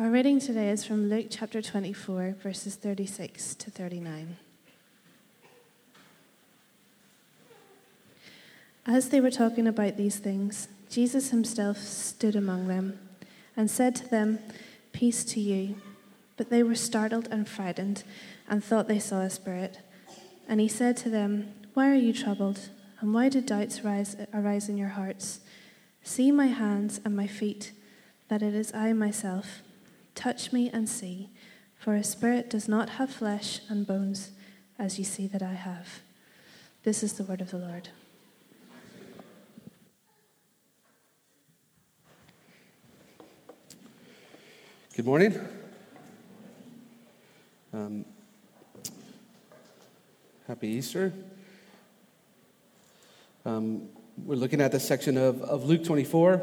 Our reading today is from Luke chapter 24, verses 36 to 39. As they were talking about these things, Jesus himself stood among them and said to them, Peace to you. But they were startled and frightened and thought they saw a spirit. And he said to them, Why are you troubled? And why do doubts rise, arise in your hearts? See my hands and my feet, that it is I myself. Touch me and see, for a spirit does not have flesh and bones, as you see that I have. This is the word of the Lord. Good morning. Um, happy Easter. Um, we're looking at this section of, of Luke 24,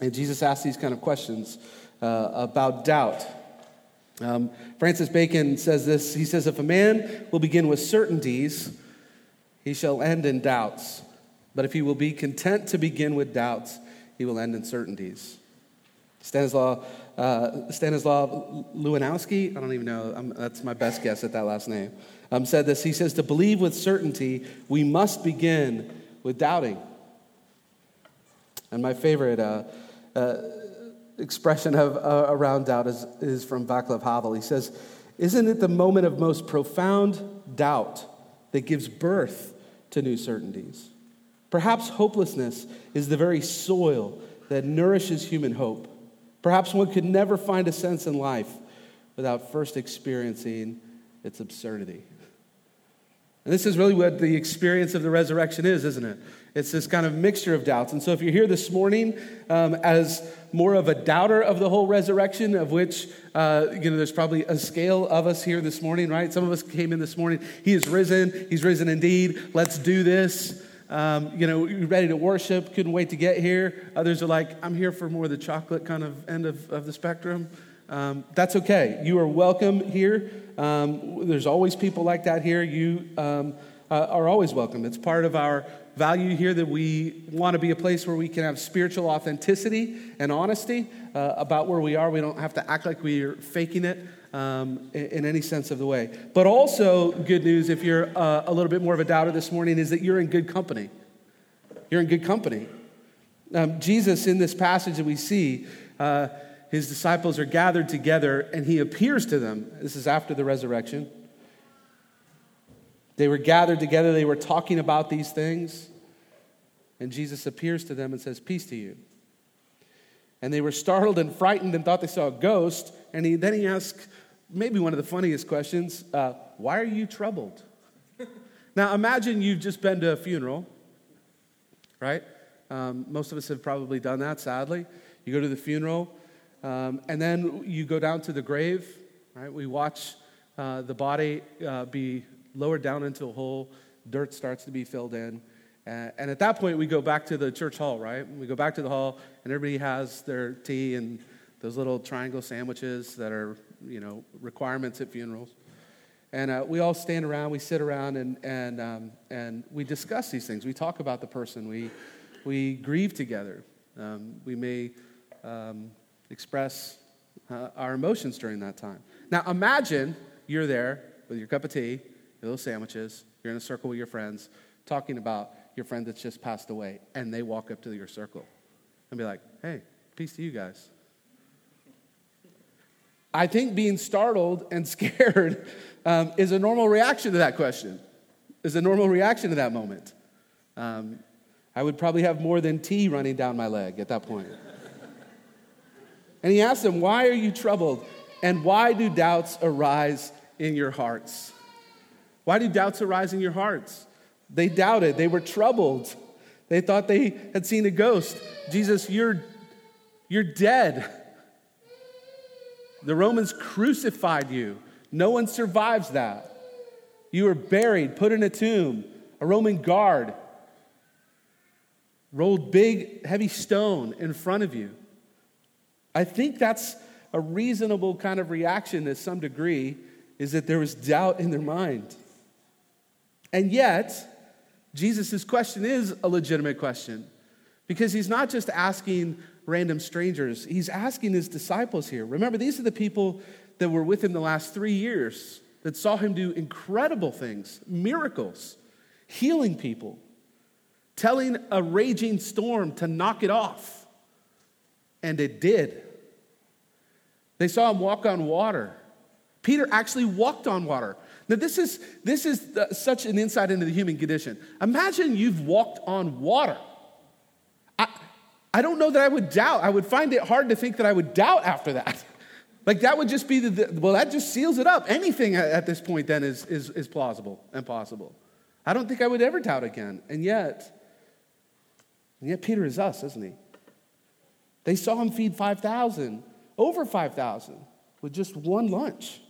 and Jesus asks these kind of questions uh, about doubt. Um, Francis Bacon says this He says, If a man will begin with certainties, he shall end in doubts. But if he will be content to begin with doubts, he will end in certainties. Stanislaw, uh, Stanislaw Lewandowski, I don't even know, I'm, that's my best guess at that last name, um, said this. He says, To believe with certainty, we must begin with doubting. And my favorite uh, uh, expression of, uh, around doubt is, is from Václav Havel. He says, Isn't it the moment of most profound doubt that gives birth to new certainties? Perhaps hopelessness is the very soil that nourishes human hope. Perhaps one could never find a sense in life without first experiencing its absurdity. And this is really what the experience of the resurrection is, isn't it? It's this kind of mixture of doubts. And so, if you're here this morning um, as more of a doubter of the whole resurrection, of which, uh, you know, there's probably a scale of us here this morning, right? Some of us came in this morning. He is risen. He's risen indeed. Let's do this. Um, you know, ready to worship. Couldn't wait to get here. Others are like, I'm here for more the chocolate kind of end of, of the spectrum. Um, that's okay. You are welcome here. Um, there's always people like that here. You um, uh, are always welcome. It's part of our value here that we want to be a place where we can have spiritual authenticity and honesty uh, about where we are. We don't have to act like we're faking it um, in, any sense of the way. But also, good news if you're uh, a little bit more of a doubter this morning is that you're in good company. You're in good company. Um, Jesus, in this passage that we see, uh, his disciples are gathered together and he appears to them. This is after the resurrection. They were gathered together, they were talking about these things, and Jesus appears to them and says, Peace to you. And they were startled and frightened and thought they saw a ghost. And he, then he asked, maybe one of the funniest questions uh, Why are you troubled? now imagine you've just been to a funeral, right? Um, most of us have probably done that, sadly. You go to the funeral, um, and then you go down to the grave, right? We watch uh, the body uh, be lowered down into a hole, dirt starts to be filled in. Uh, and at that point, we go back to the church hall, right? We go back to the hall, and everybody has their tea and those little triangle sandwiches that are, you know, requirements at funerals. And uh, we all stand around, we sit around, and, and, um, and we discuss these things. We talk about the person, we, we grieve together. Um, we may um, express uh, our emotions during that time. Now, imagine you're there with your cup of tea your little sandwiches, you're in a circle with your friends, talking about your friend that's just passed away, and they walk up to your circle and be like, hey, peace to you guys. I think being startled and scared um, is a normal reaction to that question, is a normal reaction to that moment. Um, I would probably have more than tea running down my leg at that point. And he asked them, Why are you troubled? And why do doubts arise in your hearts? Why do doubts arise in your hearts? They doubted, they were troubled. They thought they had seen a ghost. Jesus, you're, you're dead. The Romans crucified you. No one survives that. You were buried, put in a tomb. A Roman guard rolled big, heavy stone in front of you. I think that's a reasonable kind of reaction to some degree, is that there was doubt in their mind. And yet, Jesus' question is a legitimate question because he's not just asking random strangers. He's asking his disciples here. Remember, these are the people that were with him the last three years that saw him do incredible things, miracles, healing people, telling a raging storm to knock it off. And it did. They saw him walk on water. Peter actually walked on water. Now, this is, this is the, such an insight into the human condition. Imagine you've walked on water. I, I don't know that I would doubt. I would find it hard to think that I would doubt after that. Like that would just be the, the well, that just seals it up. Anything at, this point then is, is, is plausible and possible. I don't think I would ever doubt again. And yet, and yet Peter is us, isn't he? They saw him feed 5,000, over 5,000, with just one lunch.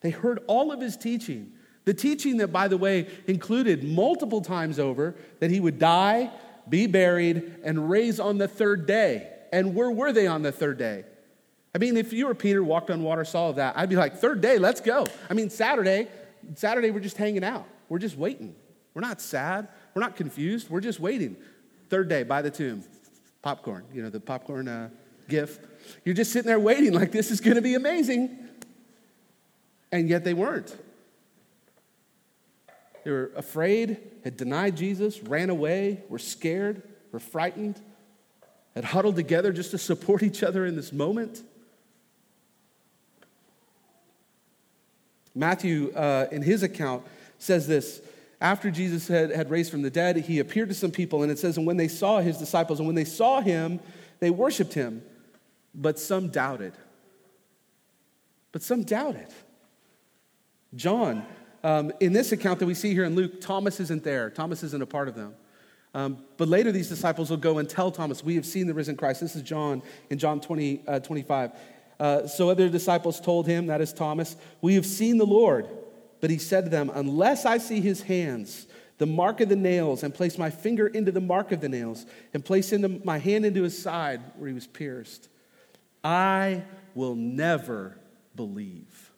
They heard all of his teaching. The teaching that, by the way, included multiple times over that he would die, be buried, and raise on the third day. And where were they on the third day? I mean, if you were Peter, walked on water, saw that, I'd be like, third day, let's go. I mean, Saturday, Saturday, we're just hanging out. We're just waiting. We're not sad. We're not confused. We're just waiting. Third day, by the tomb, popcorn, you know, the popcorn uh, gift. You're just sitting there waiting, like, this is going to be amazing. And yet they weren't. They were afraid, had denied Jesus, ran away, were scared, were frightened, had huddled together just to support each other in this moment. Matthew, uh, in his account, says this after Jesus had, had raised from the dead, he appeared to some people, and it says, And when they saw his disciples, and when they saw him, they worshiped him, but some doubted. But some doubted. John, um, in this account that we see here in Luke, Thomas isn't there. Thomas isn't a part of them. Um, but later, these disciples will go and tell Thomas, We have seen the risen Christ. This is John in John 20, uh, 25. Uh, so other disciples told him, that is Thomas, We have seen the Lord. But he said to them, Unless I see his hands, the mark of the nails, and place my finger into the mark of the nails, and place into my hand into his side where he was pierced, I will never believe.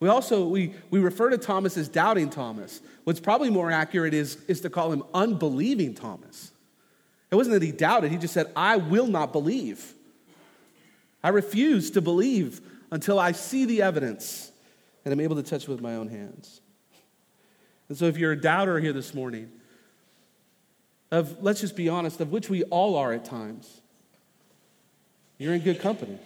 We also we, we refer to Thomas as doubting Thomas. What's probably more accurate is, is to call him unbelieving Thomas. It wasn't that he doubted, he just said, I will not believe. I refuse to believe until I see the evidence and I'm able to touch with my own hands. And so, if you're a doubter here this morning, of let's just be honest, of which we all are at times, you're in good company.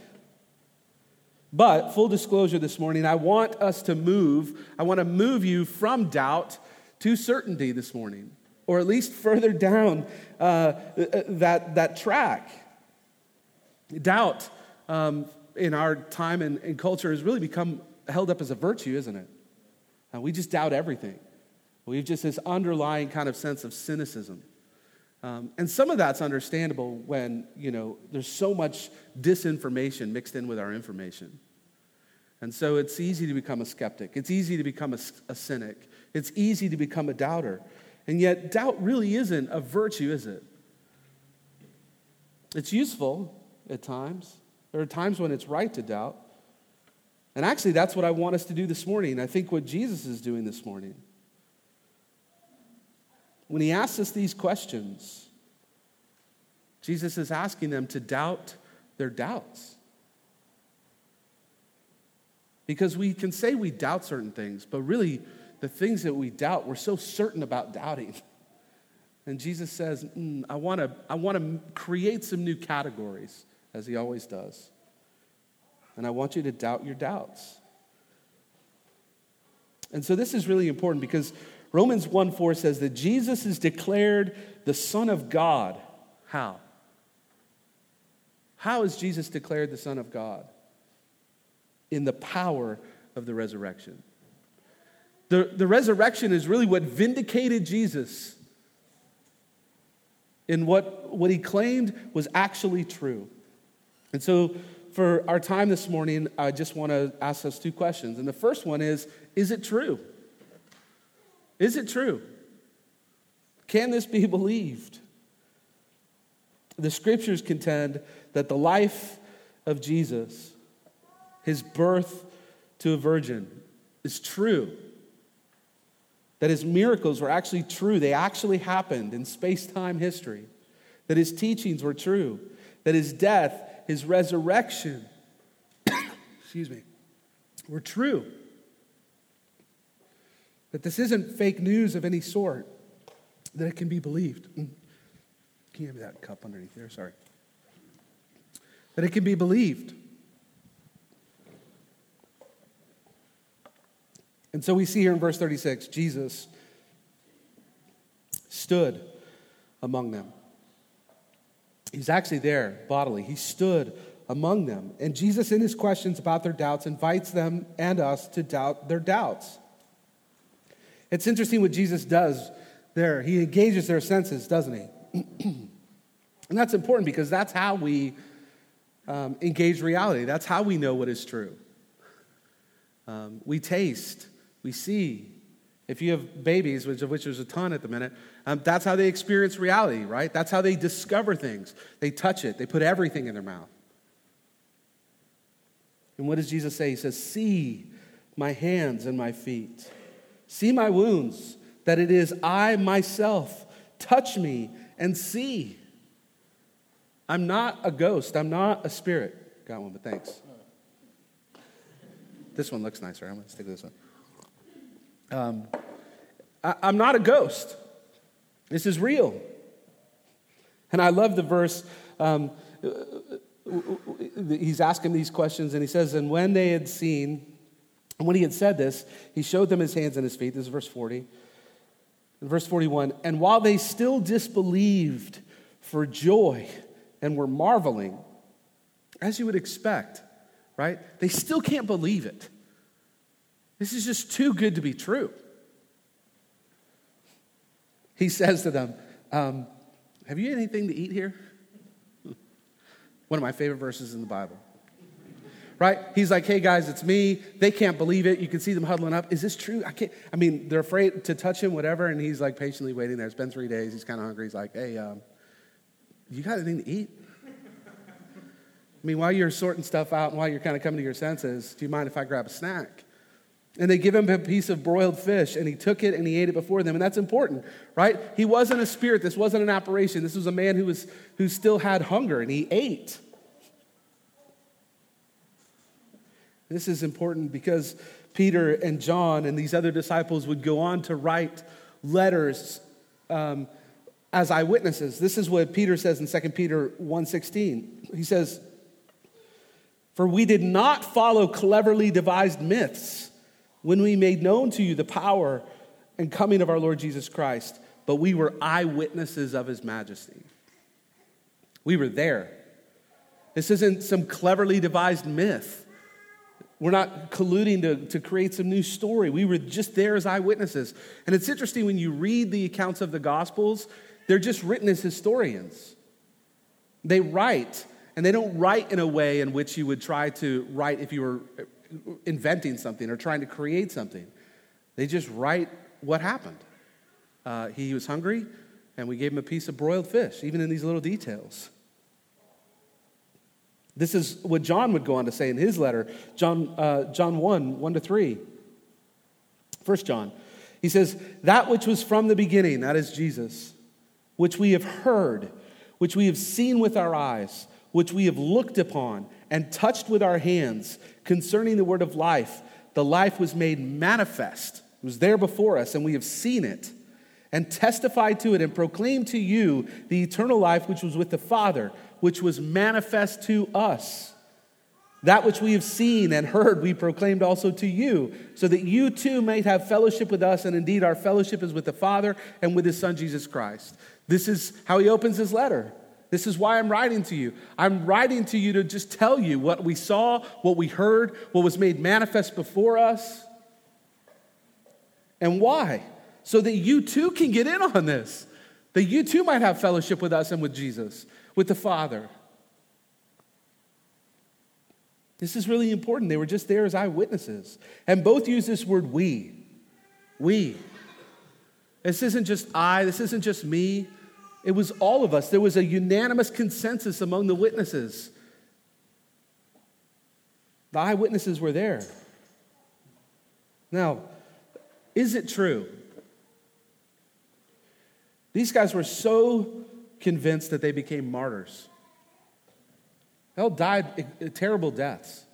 But, full disclosure this morning, I want us to move, I want to move you from doubt to certainty this morning, or at least further down uh, that, that track. Doubt um, in our time and, and, culture has really become held up as a virtue, isn't it? Uh, we just doubt everything. We've just this underlying kind of sense of cynicism. Um, and some of that's understandable when, you know, there's so much disinformation mixed in with our information. And so it's easy to become a skeptic. It's easy to become a, a cynic. It's easy to become a doubter. And yet, doubt really isn't a virtue, is it? It's useful at times. There are times when it's right to doubt. And actually, that's what I want us to do this morning. I think what Jesus is doing this morning. When he asks us these questions, Jesus is asking them to doubt their doubts. Because we can say we doubt certain things, but really, the things that we doubt, we're so certain about doubting. And Jesus says, mm, I want to I wanna create some new categories as he always does. And I want you to doubt your doubts. And so this is really important because Romans 1 4 says that Jesus is declared the Son of God. How? How is Jesus declared the Son of God? In the power of the resurrection. The, the resurrection is really what vindicated Jesus in what, what he claimed was actually true. And so, for our time this morning, I just want to ask us two questions. And the first one is Is it true? Is it true? Can this be believed? The scriptures contend that the life of Jesus, his birth to a virgin, is true. That his miracles were actually true, they actually happened in space time history that his teachings were true, that his death, his resurrection, excuse me, were true. That this isn't fake news of any sort, that it can be believed. Mm. Can you have that cup underneath there? Sorry. That it can be believed. And so we see here in verse 36 Jesus stood among them. He's actually there bodily. He stood among them. And Jesus, in his questions about their doubts, invites them and us to doubt their doubts. It's interesting what Jesus does there. He engages their senses, doesn't he? and that's important because that's how we um, engage reality. That's how we know what is true. Um, we taste, we see. If you have babies, which of which there's a ton at the minute, um, that's how they experience reality, right? That's how they discover things. They touch it, they put everything in their mouth. And what does Jesus say? He says, See my hands and my feet, see my wounds, that it is I myself. Touch me and see. I'm not a ghost, I'm not a spirit. Got one, but thanks. This one looks nicer. I'm going to stick with this one. Um, I, I'm not a ghost. This is real. And I love the verse. Um, he's asking these questions, and he says, And when they had seen, and when he had said this, he showed them his hands and his feet. This is verse 40. In verse 41, and while they still disbelieved for joy and were marveling, as you would expect, right? They still can't believe it. This is just too good to be true. He says to them, um, Have you anything to eat here? One of my favorite verses in the Bible. Right? He's like, hey guys, it's me. They can't believe it. You can see them huddling up. Is this true? I can't. I mean, they're afraid to touch him, whatever. And he's like patiently waiting there. It's been three days. He's kind of hungry. He's like, hey, um, you got anything to eat? I mean, while you're sorting stuff out and while you're kind of coming to your senses, do you mind if I grab a snack? And they give him a piece of broiled fish, and he took it and he ate it before them. And that's important, right? He wasn't a spirit. This wasn't an apparition. This was a man who, was, who still had hunger, and he ate. This is important because Peter and John and these other disciples would go on to write letters um, as eyewitnesses. This is what Peter says in 2 Peter 1.16. He says, For we did not follow cleverly devised myths when we made known to you the power and coming of our Lord Jesus Christ, but we were eyewitnesses of his majesty. We were there. This isn't some cleverly devised myth. We're not colluding to, to create some new story. We were just there as eyewitnesses. And it's interesting when you read the accounts of the Gospels, they're just written as historians. They write, and they don't write in a way in which you would try to write if you were inventing something or trying to create something. They just write what happened. Uh, he was hungry, and we gave him a piece of broiled fish, even in these little details. This is what John would go on to say in his letter, John, uh, John 1 1 to 3. First John. He says, That which was from the beginning, that is Jesus, which we have heard, which we have seen with our eyes, which we have looked upon and touched with our hands concerning the word of life. The life was made manifest, it was there before us, and we have seen it, and testified to it, and proclaimed to you the eternal life which was with the Father, which was manifest to us. That which we have seen and heard, we proclaimed also to you, so that you too might have fellowship with us. And indeed, our fellowship is with the Father and with his Son, Jesus Christ. This is how he opens his letter. This is why I'm writing to you. I'm writing to you to just tell you what we saw, what we heard, what was made manifest before us. And why? So that you too can get in on this, that you too might have fellowship with us and with Jesus, with the Father. This is really important. They were just there as eyewitnesses. And both use this word we. We. This isn't just I, this isn't just me. It was all of us. There was a unanimous consensus among the witnesses. The eyewitnesses were there. Now, is it true? These guys were so convinced that they became martyrs. They all died terrible deaths.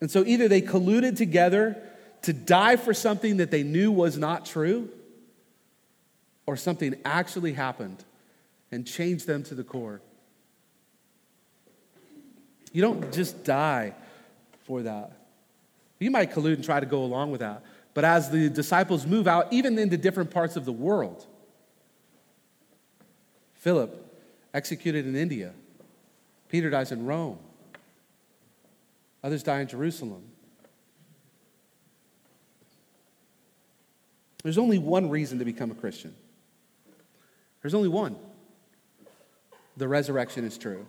And so either they colluded together to die for something that they knew was not true, or something actually happened and changed them to the core. You don't just die for that. You might collude and try to go along with that. But as the disciples move out, even into different parts of the world, Philip executed in India, Peter dies in Rome, others die in Jerusalem. There's only one reason to become a Christian. There's only one. The resurrection is true.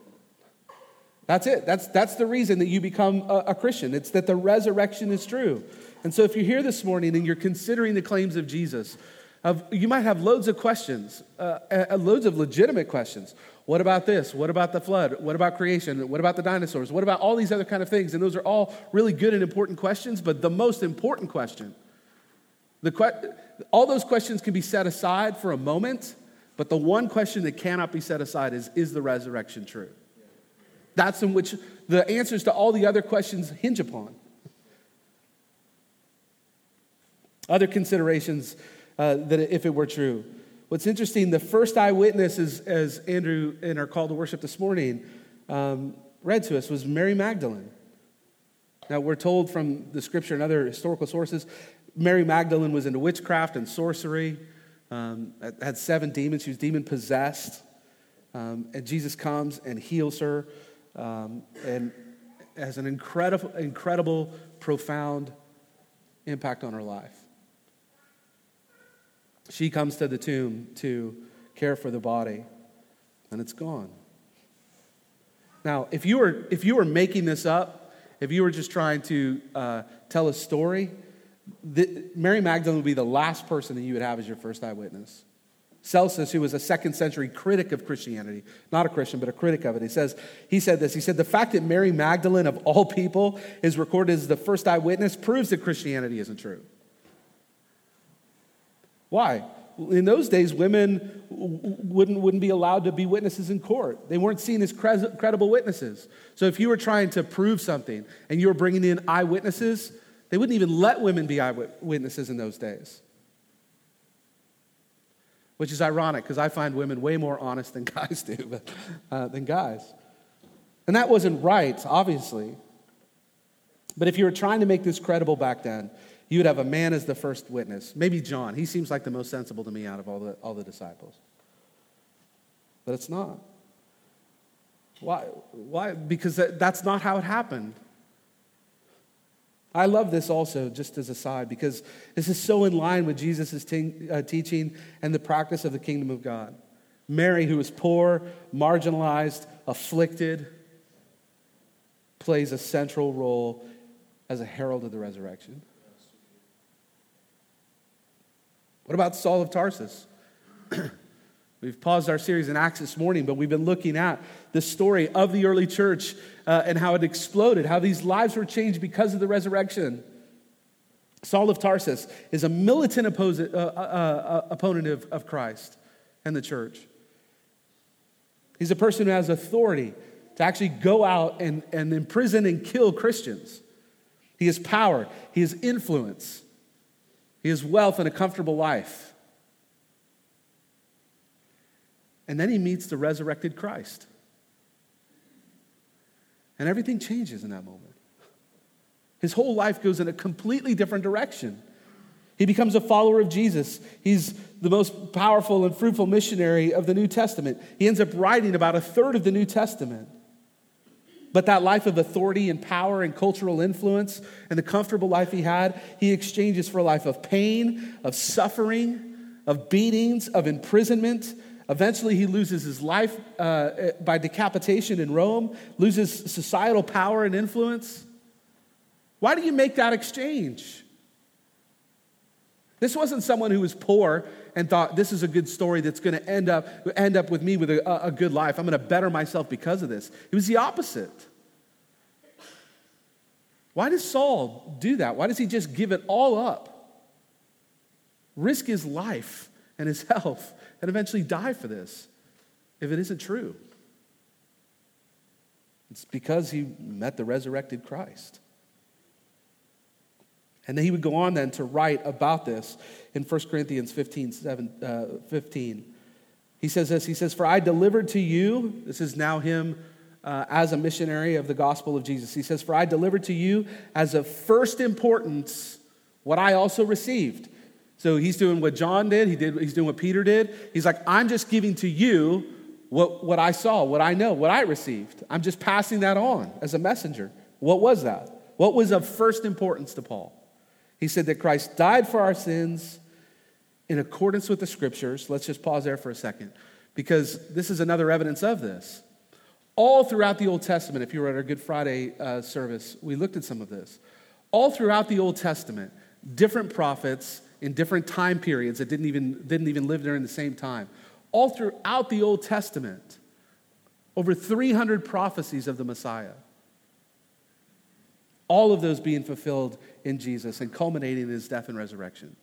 That's it. That's, that's the reason that you become a, a, Christian. It's that the resurrection is true. And so if you're here this morning and you're considering the claims of Jesus, of, you might have loads of questions, uh, uh, loads of legitimate questions. What about this? What about the flood? What about creation? What about the dinosaurs? What about all these other kind of things? And those are all really good and important questions, but the most important question, the que- all those questions can be set aside for a moment, but the one question that cannot be set aside is Is the resurrection true? That's in which the answers to all the other questions hinge upon. Other considerations uh, that if it were true. What's interesting, the first eyewitness, is, as Andrew in our call to worship this morning um, read to us, was Mary Magdalene. Now, we're told from the scripture and other historical sources, Mary Magdalene was into witchcraft and sorcery, um, had seven demons. She was demon possessed. Um, and Jesus comes and heals her um, and has an incredible, incredible, profound impact on her life. She comes to the tomb to care for the body, and it's gone. Now, if you were, if you were making this up, if you were just trying to uh, tell a story, the, Mary Magdalene would be the last person that you would have as your first eyewitness. Celsus, who was a second century critic of Christianity, not a Christian, but a critic of it, he says, he said this. He said, the fact that Mary Magdalene, of all people, is recorded as the first eyewitness proves that Christianity isn't true. Why? In those days, women wouldn't, wouldn't be allowed to be witnesses in court. They weren't seen as credible witnesses. So if you were trying to prove something and you were bringing in eyewitnesses, they wouldn't even let women be eyewitnesses in those days which is ironic because I find women way more honest than guys do, but, uh, than guys. And that wasn't right, obviously. But if you were trying to make this credible back then, you would have a man as the first witness. Maybe John. He seems like the most sensible to me out of all the, all the disciples. But it's not. Why? Why? Because that, that's not how it happened. I love this also, just as a side, because this is so in line with Jesus' te- uh, teaching and the practice of the kingdom of God. Mary, who is poor, marginalized, afflicted, plays a central role as a herald of the resurrection. What about Saul of Tarsus? We've paused our series in Acts this morning, but we've been looking at the story of the early church uh, and how it exploded, how these lives were changed because of the resurrection. Saul of Tarsus is a militant opposi- uh, uh, uh, opponent of, of Christ and the church. He's a person who has authority to actually go out and, and imprison and kill Christians. He has power, he has influence, he has wealth and a comfortable life. And then he meets the resurrected Christ. And everything changes in that moment. His whole life goes in a completely different direction. He becomes a follower of Jesus. He's the most powerful and fruitful missionary of the New Testament. He ends up writing about a third of the New Testament. But that life of authority and power and cultural influence and the comfortable life he had, he exchanges for a life of pain, of suffering, of beatings, of imprisonment, Eventually, he loses his life uh, by decapitation in Rome, loses societal power and influence. Why do you make that exchange? This wasn't someone who was poor and thought, this is a good story that's going to end up, end up with me with a, a good life. I'm going to better myself because of this. It was the opposite. Why does Saul do that? Why does he just give it all up? Risk his life and his health and eventually die for this if it isn't true? It's because he met the resurrected Christ. And then he would go on then to write about this in 1 Corinthians 15, 7, uh, 15. He says this He says, For I delivered to you, this is now him uh, as a missionary of the gospel of Jesus. He says, For I delivered to you as of first importance what I also received. So he's doing what John did, he did he's doing what Peter did. He's like, I'm just giving to you what, what I saw, what I know, what I received. I'm just passing that on as a messenger. What was that? What was of first importance to Paul? He said that Christ died for our sins in accordance with the scriptures. Let's just pause there for a second because this is another evidence of this. All throughout the Old Testament, if you were at our Good Friday uh, service, we looked at some of this. All throughout the Old Testament, different prophets in different time periods that didn't even, didn't even live during the same time. All throughout the Old Testament, over 300 prophecies of the Messiah. All of those being fulfilled in Jesus and culminating in his death and resurrection.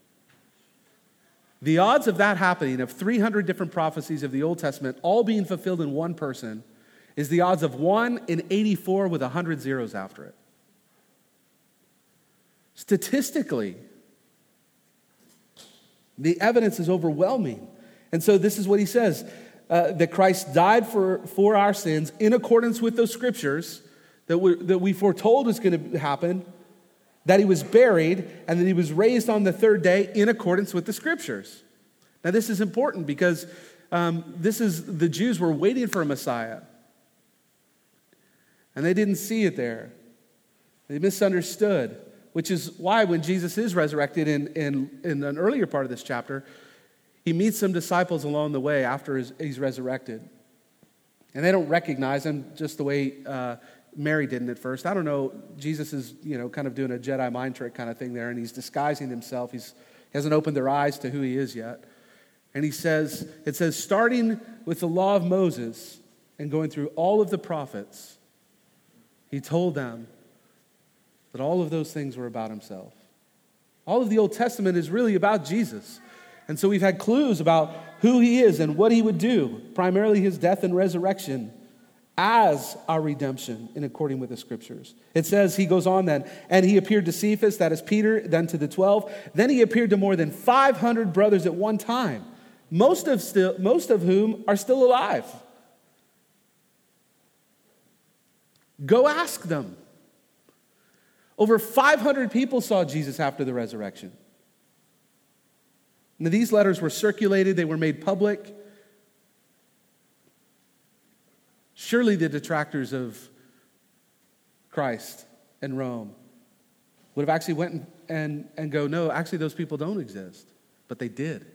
The odds of that happening, of 300 different prophecies of the Old Testament all being fulfilled in one person, is the odds of 1 in 84 with 100 zeros after it. Statistically, the evidence is overwhelming. And so this is what he says uh, that Christ died for, for our sins in accordance with those scriptures that we, that we foretold was going to happen, that he was buried, and that he was raised on the third day in accordance with the scriptures. Now, this is important because um, this is the Jews were waiting for a Messiah, and they didn't see it there. They misunderstood which is why when Jesus is resurrected in, in, in an earlier part of this chapter, he meets some disciples along the way after his, he's resurrected. And they don't recognize him just the way uh, Mary didn't at first. I don't know. Jesus is, you know, kind of doing a Jedi mind trick kind of thing there, and he's disguising himself. He's, he hasn't opened their eyes to who he is yet. And he says, it says, starting with the law of Moses and going through all of the prophets, he told them that all of those things were about himself. All of the Old Testament is really about Jesus. And so we've had clues about who he is and what he would do, primarily his death and resurrection as our redemption in according with the scriptures. It says he goes on then, and he appeared to Cephas, that is Peter, then to the 12. Then he appeared to more than 500 brothers at one time, most of, still, most of whom are still alive. Go ask them. Over 500 people saw Jesus after the resurrection. Now, these letters were circulated, they were made public. Surely the detractors of Christ and Rome would have actually went and, and, and go, no, actually those people don't exist. But they did.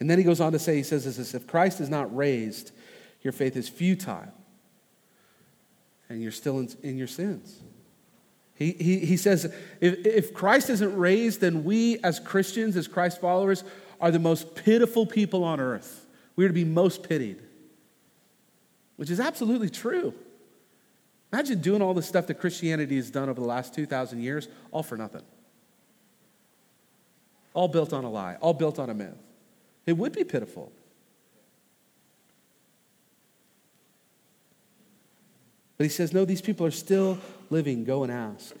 And then he goes on to say, he says this, if Christ is not raised, your faith is futile and you're still in, in your sins. He, he, he says, if, if Christ isn't raised, then we as Christians, as Christ followers, are the most pitiful people on earth. We are to be most pitied, which is absolutely true. Imagine doing all the stuff that Christianity has done over the last 2,000 years, all for nothing. All built on a lie, all built on a myth. It would be pitiful. But he says, no, these people are still living. Go and ask.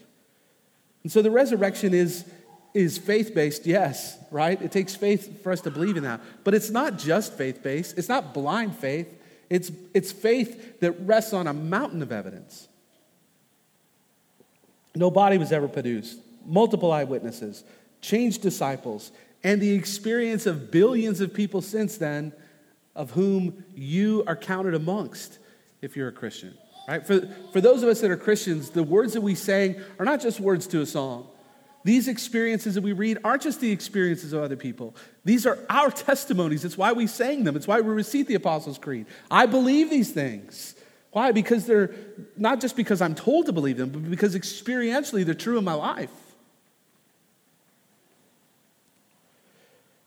And so the resurrection is, is faith based, yes, right? It takes faith for us to believe in that. But it's not just faith based, it's not blind faith, it's, it's faith that rests on a mountain of evidence. No body was ever produced, multiple eyewitnesses, changed disciples, and the experience of billions of people since then, of whom you are counted amongst if you're a Christian. Right? For, for those of us that are Christians, the words that we sang are not just words to a song. These experiences that we read aren't just the experiences of other people. These are our testimonies. It's why we sang them. It's why we recite the Apostles' Creed. I believe these things. Why? Because they're not just because I'm told to believe them, but because experientially they're true in my life.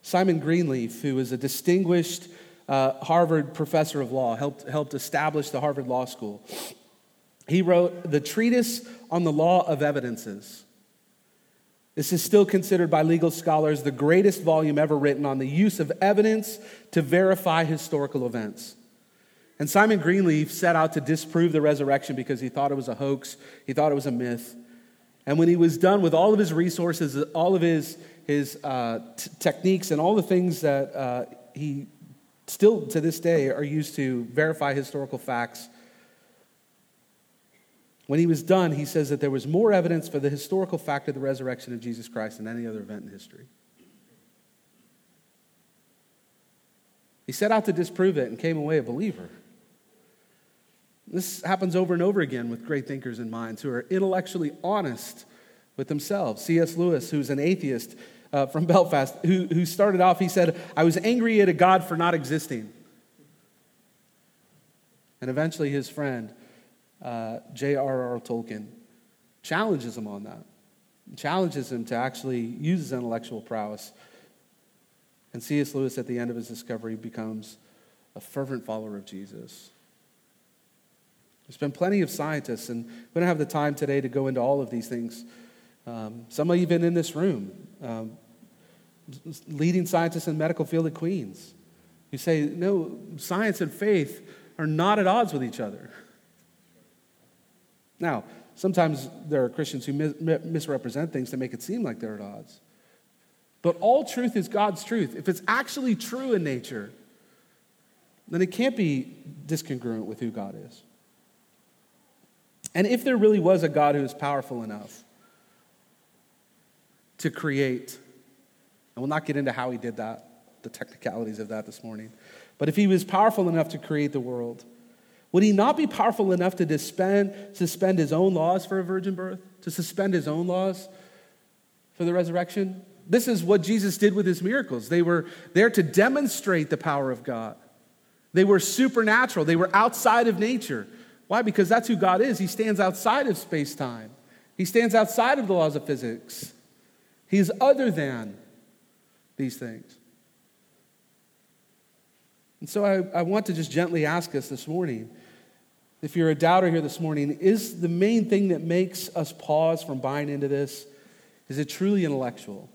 Simon Greenleaf, who is a distinguished uh, Harvard professor of law, helped, helped establish the Harvard Law School. He wrote the Treatise on the Law of Evidences. This is still considered by legal scholars the greatest volume ever written on the use of evidence to verify historical events. And Simon Greenleaf set out to disprove the resurrection because he thought it was a hoax, he thought it was a myth. And when he was done with all of his resources, all of his, his uh, t- techniques, and all the things that uh, he still to this day are used to verify historical facts, when he was done, he says that there was more evidence for the historical fact of the resurrection of Jesus Christ than any other event in history. He set out to disprove it and came away a believer. This happens over and over again with great thinkers and minds who are intellectually honest with themselves. C.S. Lewis, who's an atheist uh, from Belfast, who, who started off, he said, I was angry at a God for not existing. And eventually his friend, uh, J.R.R. Tolkien, challenges him on that, challenges him to actually use his intellectual prowess. And C.S. Lewis, at the end of his discovery, becomes a fervent follower of Jesus. There's been plenty of scientists, and we don't have the time today to go into all of these things. Um, some even in this room, um, leading scientists in the medical field at Queens, who say, no, science and faith are not at odds with each other. Now, sometimes there are Christians who mis- misrepresent things to make it seem like they're at odds. But all truth is God's truth. If it's actually true in nature, then it can't be discongruent with who God is. And if there really was a God who is powerful enough to create, and we'll not get into how he did that, the technicalities of that this morning, but if he was powerful enough to create the world, would he not be powerful enough to suspend, suspend his own laws for a virgin birth? To suspend his own laws for the resurrection? This is what Jesus did with his miracles. They were there to demonstrate the power of God. They were supernatural, they were outside of nature. Why? Because that's who God is. He stands outside of space time, He stands outside of the laws of physics. He's other than these things. And so I, I want to just gently ask us this morning if you're a doubter here this morning, is the main thing that makes us pause from buying into this, is it truly intellectual?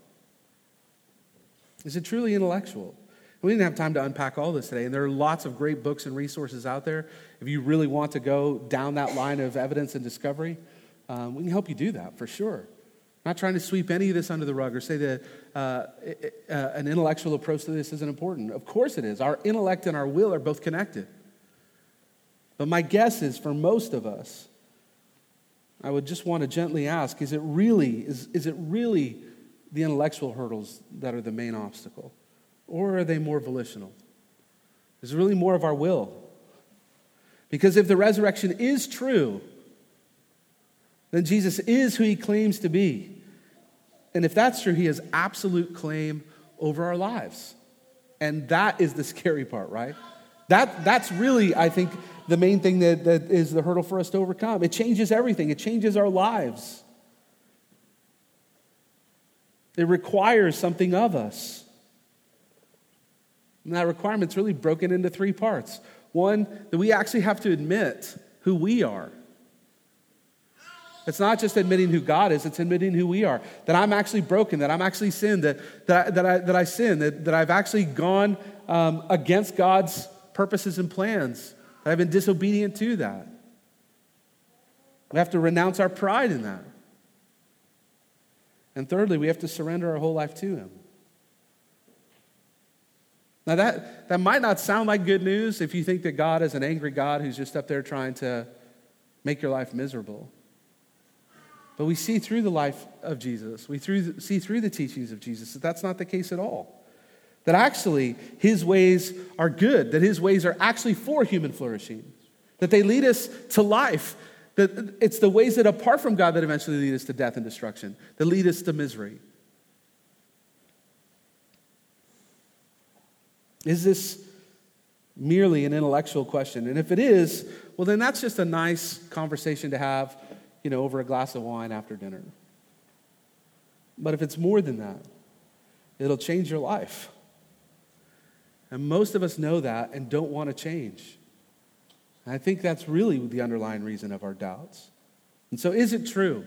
Is it truly intellectual? We didn't have time to unpack all this today, and there are lots of great books and resources out there. If you really want to go down that line of evidence and discovery, um, we can help you do that for sure. I'm not trying to sweep any of this under the rug or say that uh, uh, an intellectual approach to this isn't important. Of course it is. Our intellect and our will are both connected. But my guess is for most of us, I would just want to gently ask is it really, is, is it really the intellectual hurdles that are the main obstacle? Or are they more volitional? Is it really more of our will? Because if the resurrection is true, then Jesus is who he claims to be. And if that's true, he has absolute claim over our lives. And that is the scary part, right? That, that's really, I think, the main thing that, that is the hurdle for us to overcome. It changes everything, it changes our lives. It requires something of us. And that requirement's really broken into three parts. One, that we actually have to admit who we are. It's not just admitting who God is, it's admitting who we are. That I'm actually broken, that I'm actually sinned, that, that, I, that, I, that I sin, that, that I've actually gone um, against God's purposes and plans. That I've been disobedient to that. We have to renounce our pride in that. And thirdly, we have to surrender our whole life to Him. Now, that, that might not sound like good news if you think that God is an angry God who's just up there trying to make your life miserable. But we see through the life of Jesus, we through, see through the teachings of Jesus that that's not the case at all. That actually his ways are good, that his ways are actually for human flourishing, that they lead us to life, that it's the ways that apart from God that eventually lead us to death and destruction, that lead us to misery. Is this merely an intellectual question? And if it is, well, then that's just a nice conversation to have, you know, over a glass of wine after dinner. But if it's more than that, it'll change your life. And most of us know that and don't want to change. And I think that's really the underlying reason of our doubts. And so, is it true?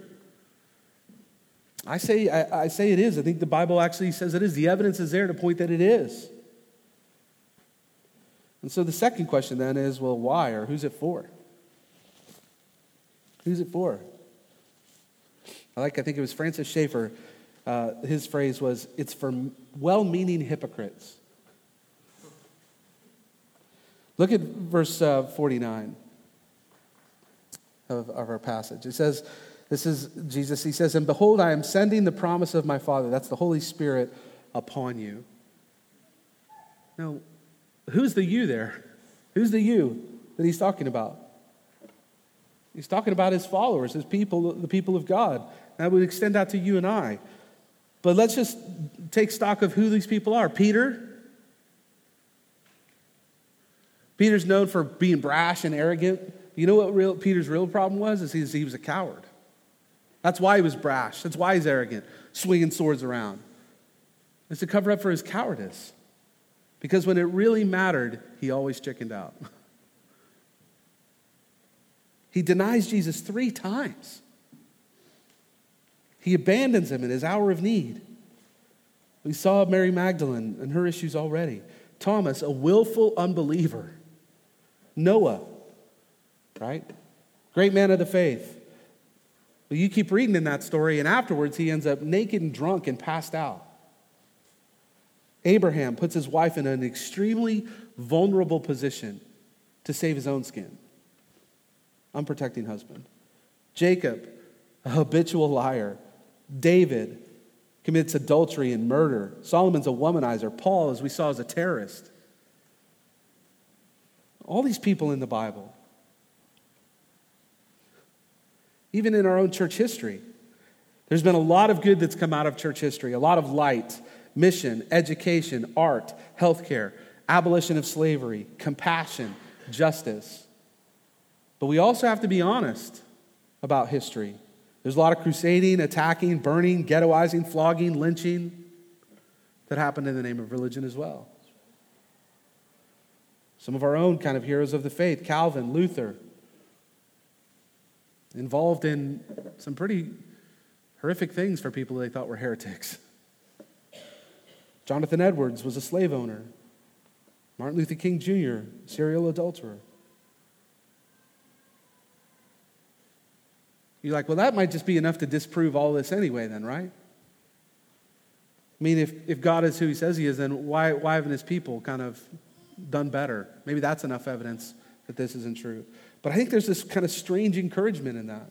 I say, I, I say it is. I think the Bible actually says it is. The evidence is there to point that it is. And so the second question then is well, why or who's it for? Who's it for? I like, I think it was Francis Schaeffer. Uh, his phrase was, it's for well meaning hypocrites. Look at verse uh, 49 of, of our passage. It says, This is Jesus. He says, And behold, I am sending the promise of my Father, that's the Holy Spirit, upon you. Now, who's the you there? Who's the you that he's talking about? He's talking about his followers, his people, the people of God. That would extend out to you and I. But let's just take stock of who these people are. Peter. Peter's known for being brash and arrogant. You know what real, Peter's real problem was? Is he, he was a coward. That's why he was brash. That's why he's arrogant, swinging swords around. It's to cover up for his cowardice. Because when it really mattered, he always chickened out. he denies Jesus three times. He abandons him in his hour of need. We saw Mary Magdalene and her issues already. Thomas, a willful unbeliever. Noah, right? Great man of the faith. Well, you keep reading in that story, and afterwards he ends up naked and drunk and passed out. Abraham puts his wife in an extremely vulnerable position to save his own skin. Unprotecting husband. Jacob, a habitual liar. David commits adultery and murder. Solomon's a womanizer. Paul, as we saw, is a terrorist. All these people in the Bible. Even in our own church history, there's been a lot of good that's come out of church history, a lot of light mission, education, art, healthcare, abolition of slavery, compassion, justice. But we also have to be honest about history. There's a lot of crusading, attacking, burning, ghettoizing, flogging, lynching that happened in the name of religion as well. Some of our own kind of heroes of the faith, Calvin, Luther, involved in some pretty horrific things for people they thought were heretics. Jonathan Edwards was a slave owner. Martin Luther King Jr., serial adulterer. You're like, well, that might just be enough to disprove all this anyway, then, right? I mean, if, if God is who he says he is, then why, why haven't his people kind of done better? Maybe that's enough evidence that this isn't true. But I think there's this kind of strange encouragement in that.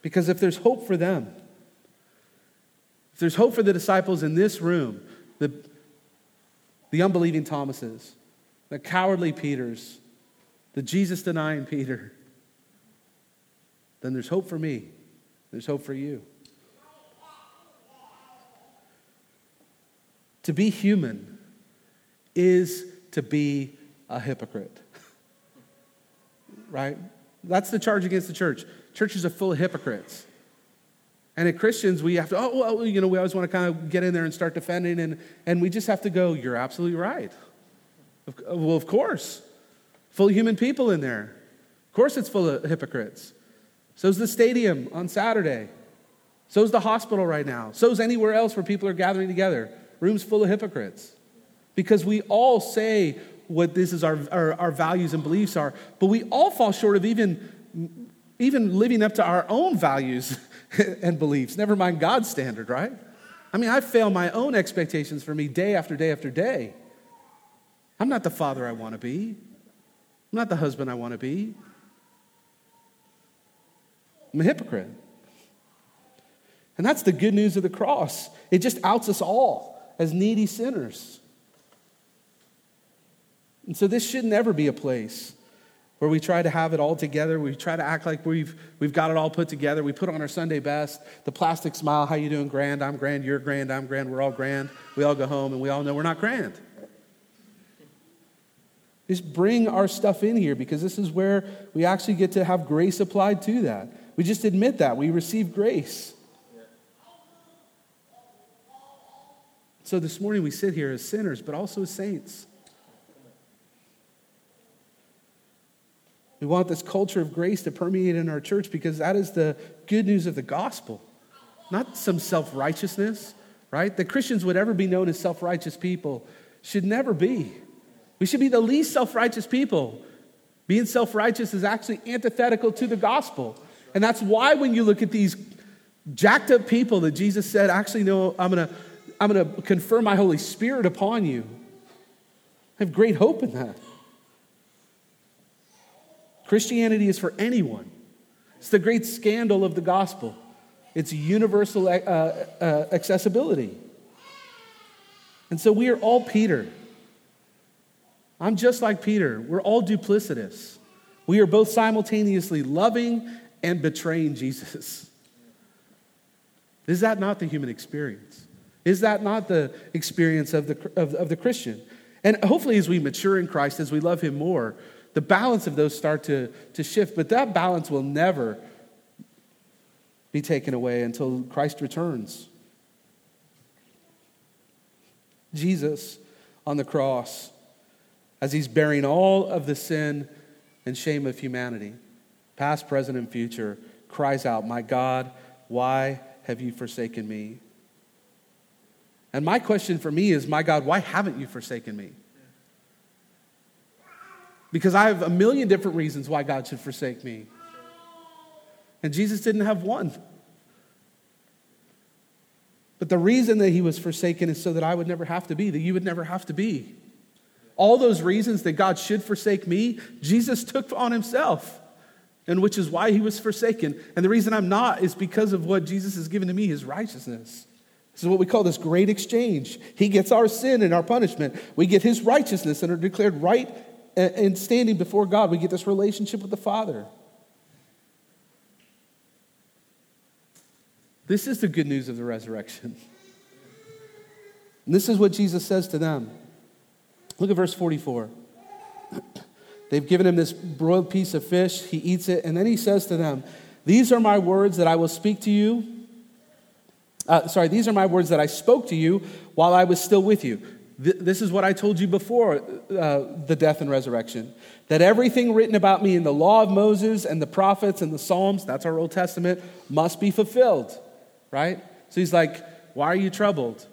Because if there's hope for them, if there's hope for the disciples in this room, the, the unbelieving Thomases, the cowardly Peters, the Jesus denying Peter, then there's hope for me. There's hope for you. To be human is to be a hypocrite. right? That's the charge against the church. Churches are full of hypocrites. And as Christians, we have to, oh, well, you know, we always want to kind of get in there and start defending, and, and we just have to go, you're absolutely right. Well, of course. Full of human people in there. Of course, it's full of hypocrites. So's the stadium on Saturday. So's the hospital right now. So's anywhere else where people are gathering together. Rooms full of hypocrites. Because we all say what this is our, our, our values and beliefs are, but we all fall short of even, even living up to our own values and beliefs, never mind God's standard, right? I mean, I fail my own expectations for me day after day after day. I'm not the father I want to be. I'm not the husband I want to be. I'm a hypocrite. And that's the good news of the cross. It just outs us all as needy sinners. And so this should never be a place where we try to have it all together. We try to act like we've, we've got it all put together. We put on our Sunday best, the plastic smile, how you doing, grand? I'm grand, you're grand, I'm grand, we're all grand. We all go home and we all know we're not grand. Just bring our stuff in here because this is where we actually get to have grace applied to that. We just admit that. We receive grace. So this morning we sit here as sinners, but also as saints. We want this culture of grace to permeate in our church because that is the good news of the gospel. not some self righteousness, right? That Christians would ever be known as self righteous people should never be. We should be the least self righteous people. Being self righteous is actually antithetical to the gospel. And that's why when you look at these jacked up people that Jesus said, actually, no, I'm going to I'm going to confer my Holy Spirit upon you. I have great hope in that. Christianity is for anyone. It's the great scandal of the gospel. It's universal uh, uh, accessibility. And so we are all Peter. I'm just like Peter. We're all duplicitous. We are both simultaneously loving and betraying Jesus. Is that not the human experience? Is that not the experience of the, of, of the Christian? And hopefully, as we mature in Christ, as we love Him more, the balance of those start to, to shift. But that balance will never be taken away until Christ returns. Jesus on the cross, as He's bearing all of the sin and shame of humanity, past, present, and future, cries out, My God, why have you forsaken me? And my question for me is, My God, why haven't you forsaken me? Because I have a million different reasons why God should forsake me. And Jesus didn't have one. But the reason that he was forsaken is so that I would never have to be, that you would never have to be. All those reasons that God should forsake me, Jesus took on himself and which is why he was forsaken. And the reason I'm not is because of what Jesus has given to me, his righteousness. This is what we call this great exchange. He gets our sin and our punishment. We get his righteousness and are declared right and standing before God. We get this relationship with the Father. This is the good news of the resurrection. And this is what Jesus says to them. Look at verse 44. They've given him this broiled piece of fish. He eats it, and then he says to them, These are my words that I will speak to you. Uh, sorry, these are my words that I spoke to you while I was still with you. Th- this is what I told you before uh, the death and resurrection. That everything written about me in the law of Moses and the prophets and the Psalms, that's our Old Testament, must be fulfilled, right? So he's like, Why are you troubled?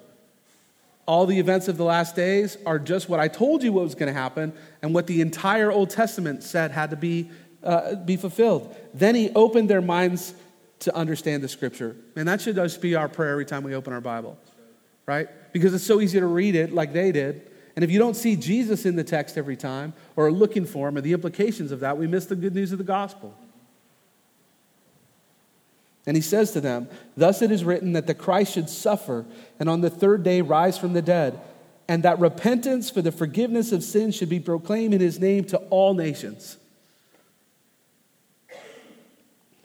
All the events of the last days are just what I told you what was going to happen and what the entire Old Testament said had to be, uh, be fulfilled. Then he opened their minds to understand the scripture. And that should just be our prayer every time we open our Bible, right? Because it's so easy to read it like they did. And if you don't see Jesus in the text every time or are looking for him or the implications of that, we miss the good news of the gospel. And he says to them, Thus it is written that the Christ should suffer and on the third day rise from the dead, and that repentance for the forgiveness of sins should be proclaimed in his name to all nations.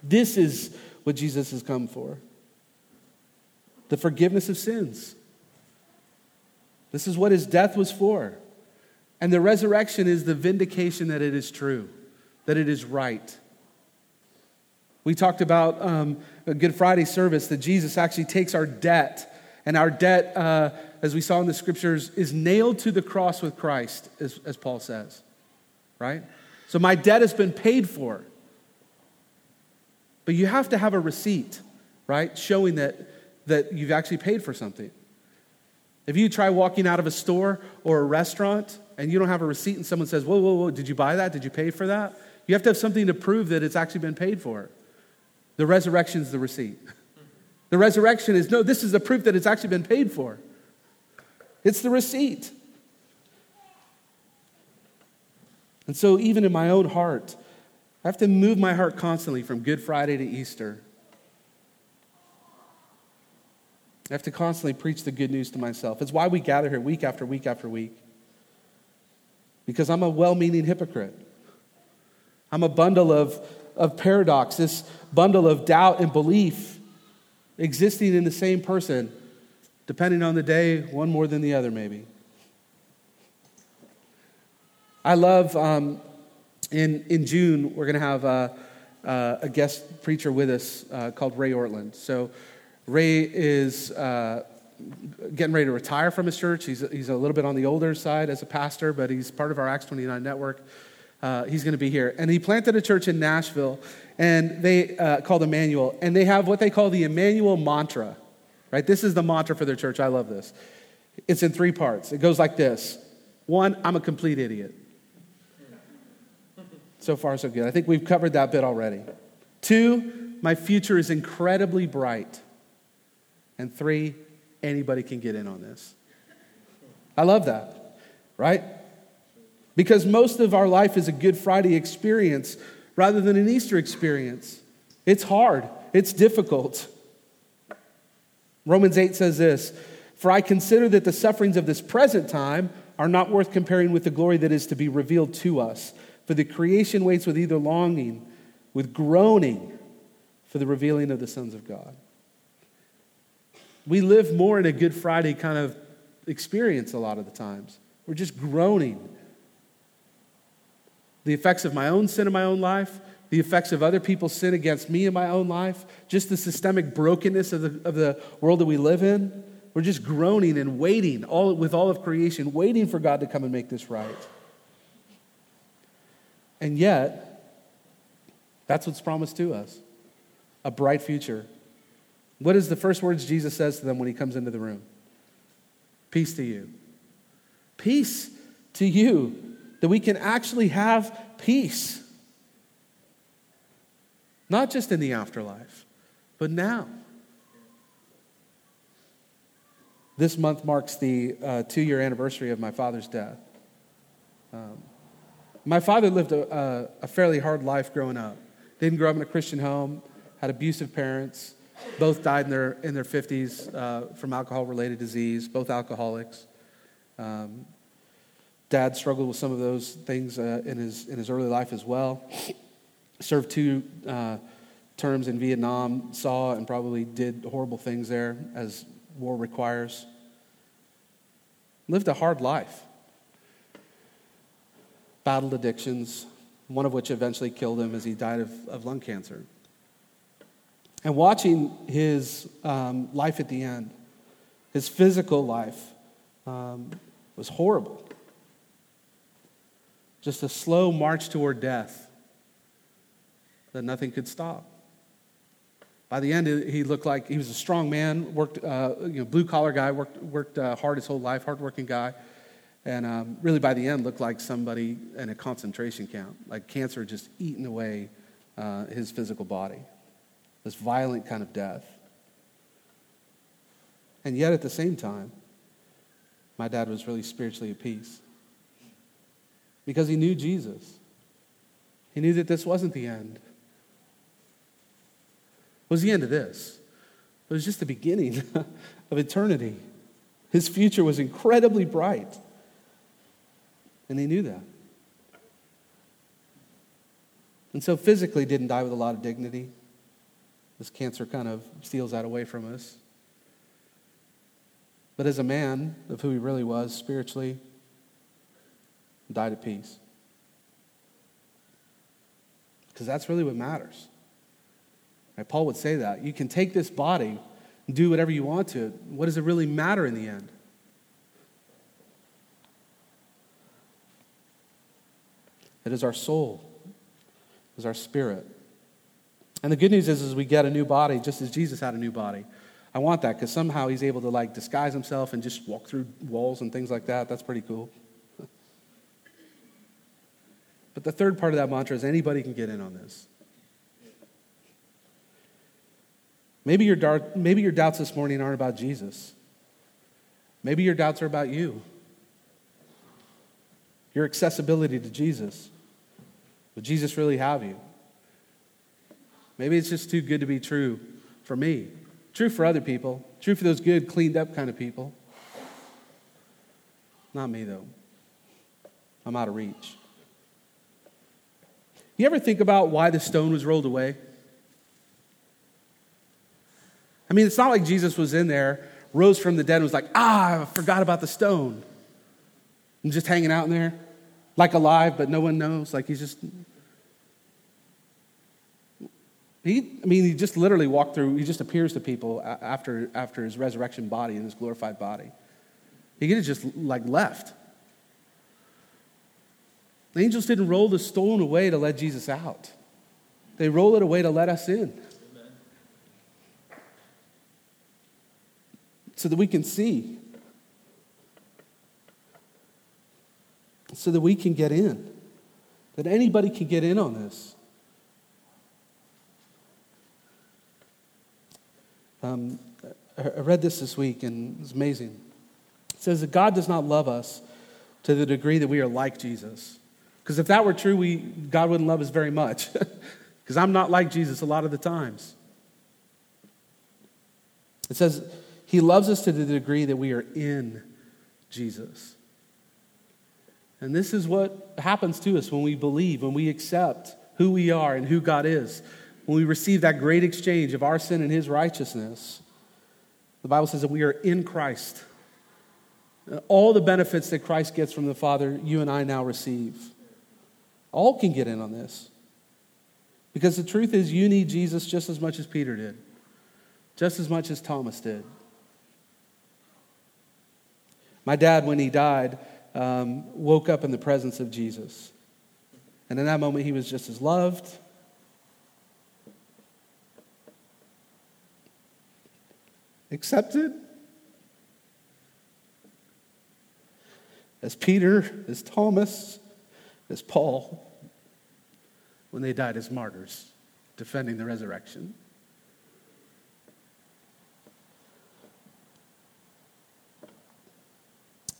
This is what Jesus has come for the forgiveness of sins. This is what his death was for. And the resurrection is the vindication that it is true, that it is right. We talked about um, a Good Friday service that Jesus actually takes our debt, and our debt, uh, as we saw in the scriptures, is nailed to the cross with Christ, as, as Paul says. Right? So my debt has been paid for. But you have to have a receipt, right? Showing that, that you've actually paid for something. If you try walking out of a store or a restaurant and you don't have a receipt and someone says, Whoa, whoa, whoa, did you buy that? Did you pay for that? You have to have something to prove that it's actually been paid for. The resurrection is the receipt. The resurrection is no, this is the proof that it's actually been paid for. It's the receipt. And so, even in my own heart, I have to move my heart constantly from Good Friday to Easter. I have to constantly preach the good news to myself. It's why we gather here week after week after week. Because I'm a well meaning hypocrite. I'm a bundle of of paradox, this bundle of doubt and belief existing in the same person, depending on the day, one more than the other, maybe. I love, um, in, in June, we're going to have uh, uh, a guest preacher with us uh, called Ray Ortlund. So, Ray is uh, getting ready to retire from his church. He's, he's a little bit on the older side as a pastor, but he's part of our Acts 29 network. Uh, he's going to be here. And he planted a church in Nashville, and they uh, called Immanuel, and they have what they call the Immanuel mantra. Right? This is the mantra for their church. I love this. It's in three parts. It goes like this: one, I'm a complete idiot. So far, so good. I think we've covered that bit already. Two, my future is incredibly bright. And three, anybody can get in on this. I love that, right? Because most of our life is a Good Friday experience rather than an Easter experience. It's hard, it's difficult. Romans 8 says this For I consider that the sufferings of this present time are not worth comparing with the glory that is to be revealed to us. For the creation waits with either longing, with groaning, for the revealing of the sons of God. We live more in a Good Friday kind of experience a lot of the times. We're just groaning. The effects of my own sin in my own life, the effects of other people's sin against me in my own life, just the systemic brokenness of the, of the world that we live in. We're just groaning and waiting all, with all of creation, waiting for God to come and make this right. And yet, that's what's promised to us a bright future. What is the first words Jesus says to them when he comes into the room? Peace to you. Peace to you. That we can actually have peace. Not just in the afterlife, but now. This month marks the uh, two year anniversary of my father's death. Um, my father lived a, a, a fairly hard life growing up. Didn't grow up in a Christian home, had abusive parents, both died in their, in their 50s uh, from alcohol related disease, both alcoholics. Um, dad struggled with some of those things uh, in, his, in his early life as well. Served two uh, terms in Vietnam, saw and probably did horrible things there as war requires. Lived a hard life. Battled addictions, one of which eventually killed him as he died of, of lung cancer. And watching his um, life at the end, his physical life, um, was horrible. Just a slow march toward death that nothing could stop. By the end, he looked like he was a strong man, worked, uh, you know, blue collar guy, worked, worked uh, hard his whole life, hardworking guy. And um, really, by the end, looked like somebody in a concentration camp, like cancer just eating away uh, his physical body this violent kind of death. And yet, at the same time, my dad was really spiritually at peace because he knew Jesus. He knew that this wasn't the end. It was the end of this. It was just the beginning of eternity. His future was incredibly bright. And he knew that. And so physically didn't die with a lot of dignity. This cancer kind of steals that away from us. But as a man of who he really was spiritually, died at peace. Because that's really what matters. Right? Paul would say that. You can take this body and do whatever you want to. It. What does it really matter in the end? It is our soul, it is our spirit. And the good news is, is we get a new body just as Jesus had a new body. I want that because somehow he's able to like disguise himself and just walk through walls and things like that. That's pretty cool. But the third part of that mantra is anybody can get in on this. Maybe your, dar- maybe your doubts this morning aren't about Jesus. Maybe your doubts are about you, your accessibility to Jesus. Would Jesus really have you? Maybe it's just too good to be true for me. True for other people. True for those good, cleaned up kind of people. Not me, though. I'm out of reach. You ever think about why the stone was rolled away? I mean, it's not like Jesus was in there, rose from the dead, and was like, ah, I forgot about the stone. And just hanging out in there, like alive, but no one knows. Like he's just he, I mean, he just literally walked through, he just appears to people after, after his resurrection body and his glorified body. He could have just like left. The angels didn't roll the stone away to let Jesus out, they roll it away to let us in. So that we can see, so that we can get in, that anybody can get in on this. Um, I read this this week and it's amazing. It says that God does not love us to the degree that we are like Jesus. Because if that were true, we, God wouldn't love us very much. Because I'm not like Jesus a lot of the times. It says he loves us to the degree that we are in Jesus. And this is what happens to us when we believe, when we accept who we are and who God is, when we receive that great exchange of our sin and his righteousness. The Bible says that we are in Christ. All the benefits that Christ gets from the Father, you and I now receive. All can get in on this. Because the truth is, you need Jesus just as much as Peter did, just as much as Thomas did. My dad, when he died, um, woke up in the presence of Jesus. And in that moment, he was just as loved. Accepted as Peter, as Thomas, as Paul, when they died as martyrs, defending the resurrection.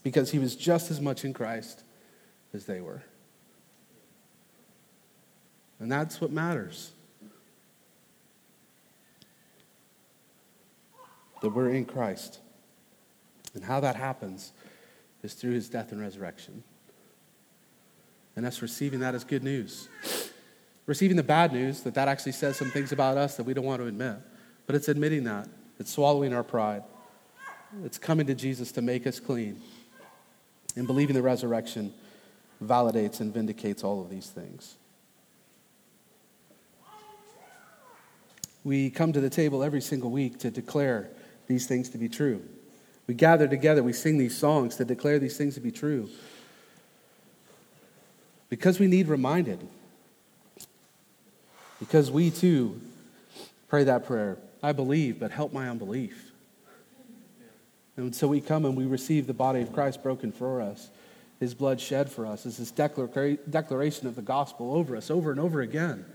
Because he was just as much in Christ as they were. And that's what matters. That we're in Christ. And how that happens is through his death and resurrection. And us receiving that as good news. Receiving the bad news that that actually says some things about us that we don't want to admit. But it's admitting that. It's swallowing our pride. It's coming to Jesus to make us clean. And believing the resurrection validates and vindicates all of these things. We come to the table every single week to declare these things to be true. We gather together, we sing these songs to declare these things to be true. Because we need reminded. Because we too pray that prayer I believe, but help my unbelief. And so we come and we receive the body of Christ broken for us, his blood shed for us. It's this declaration of the gospel over us over and over again.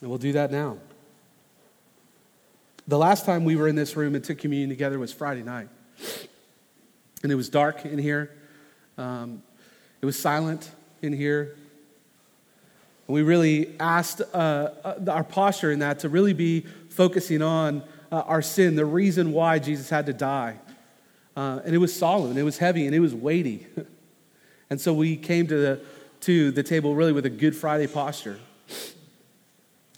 And we'll do that now. The last time we were in this room and took communion together was Friday night. And it was dark in here. Um, it was silent in here. And we really asked uh, uh, our posture in that to really be focusing on uh, our sin, the reason why Jesus had to die. Uh, and it was solemn, and it was heavy, and it was weighty. and so we came to the, to the table really with a Good Friday posture.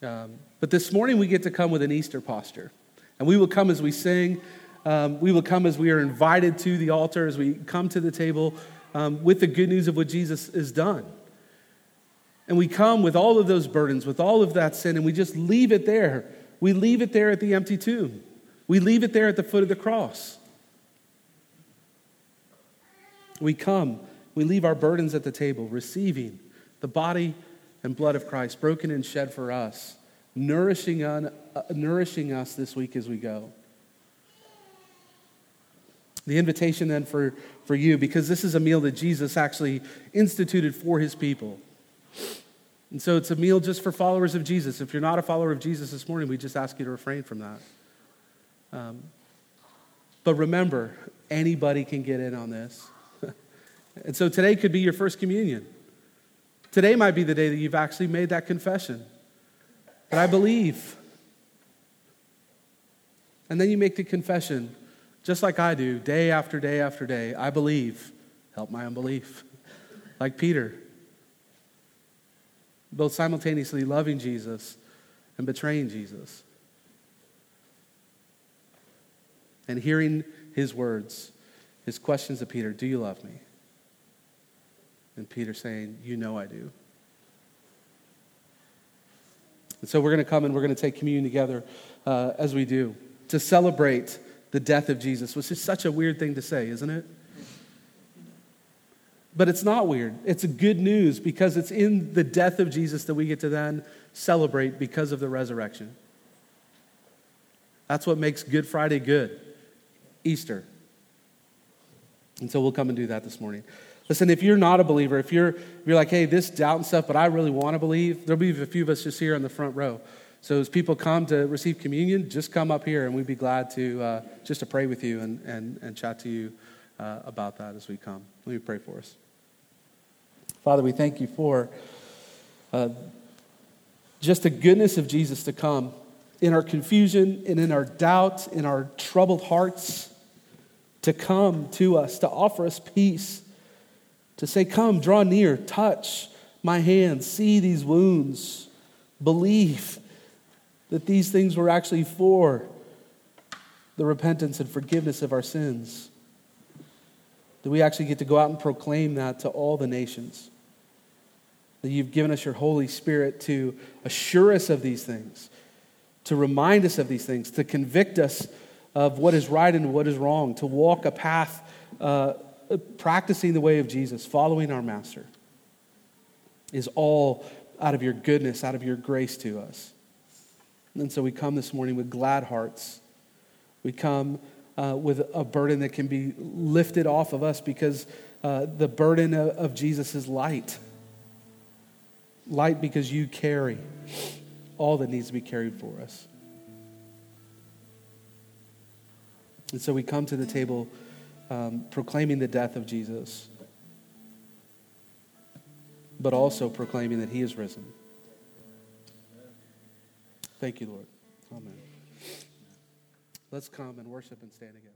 Um, but this morning we get to come with an Easter posture. And we will come as we sing. Um, we will come as we are invited to the altar, as we come to the table um, with the good news of what Jesus has done. And we come with all of those burdens, with all of that sin, and we just leave it there. We leave it there at the empty tomb. We leave it there at the foot of the cross. We come, we leave our burdens at the table, receiving the body and blood of Christ broken and shed for us nourishing, uh, nourishing us this week as we go. The invitation then for, for you, because this is a meal that Jesus actually instituted for his people. And so it's a meal just for followers of Jesus. If you're not a follower of Jesus this morning, we just ask you to refrain from that. Um, but remember, anybody can get in on this. and so today could be your first communion. Today might be the day that you've actually made that confession. But I believe. And then you make the confession, just like I do, day after day after day. I believe. Help my unbelief. Like Peter, both simultaneously loving Jesus and betraying Jesus. And hearing his words, his questions to Peter Do you love me? And Peter saying, You know I do. And so we're going to come and we're going to take communion together uh, as we do to celebrate the death of Jesus, which is such a weird thing to say, isn't it? But it's not weird. It's good news because it's in the death of Jesus that we get to then celebrate because of the resurrection. That's what makes Good Friday good Easter. And so we'll come and do that this morning. Listen, if you're not a believer, if you're, if you're like, hey, this doubt and stuff, but I really want to believe, there'll be a few of us just here in the front row. So as people come to receive communion, just come up here and we'd be glad to uh, just to pray with you and, and, and chat to you uh, about that as we come. Let me pray for us. Father, we thank you for uh, just the goodness of Jesus to come in our confusion and in our doubt, in our troubled hearts, to come to us, to offer us peace, to say, Come, draw near, touch my hands, see these wounds, believe that these things were actually for the repentance and forgiveness of our sins. That we actually get to go out and proclaim that to all the nations. That you've given us your Holy Spirit to assure us of these things, to remind us of these things, to convict us of what is right and what is wrong, to walk a path uh, practicing the way of Jesus, following our Master, is all out of your goodness, out of your grace to us. And so we come this morning with glad hearts. We come uh, with a burden that can be lifted off of us because uh, the burden of, of Jesus is light. Light because you carry all that needs to be carried for us. And so we come to the table um, proclaiming the death of Jesus, but also proclaiming that he is risen. Thank you, Lord. Amen. Let's come and worship and stand together.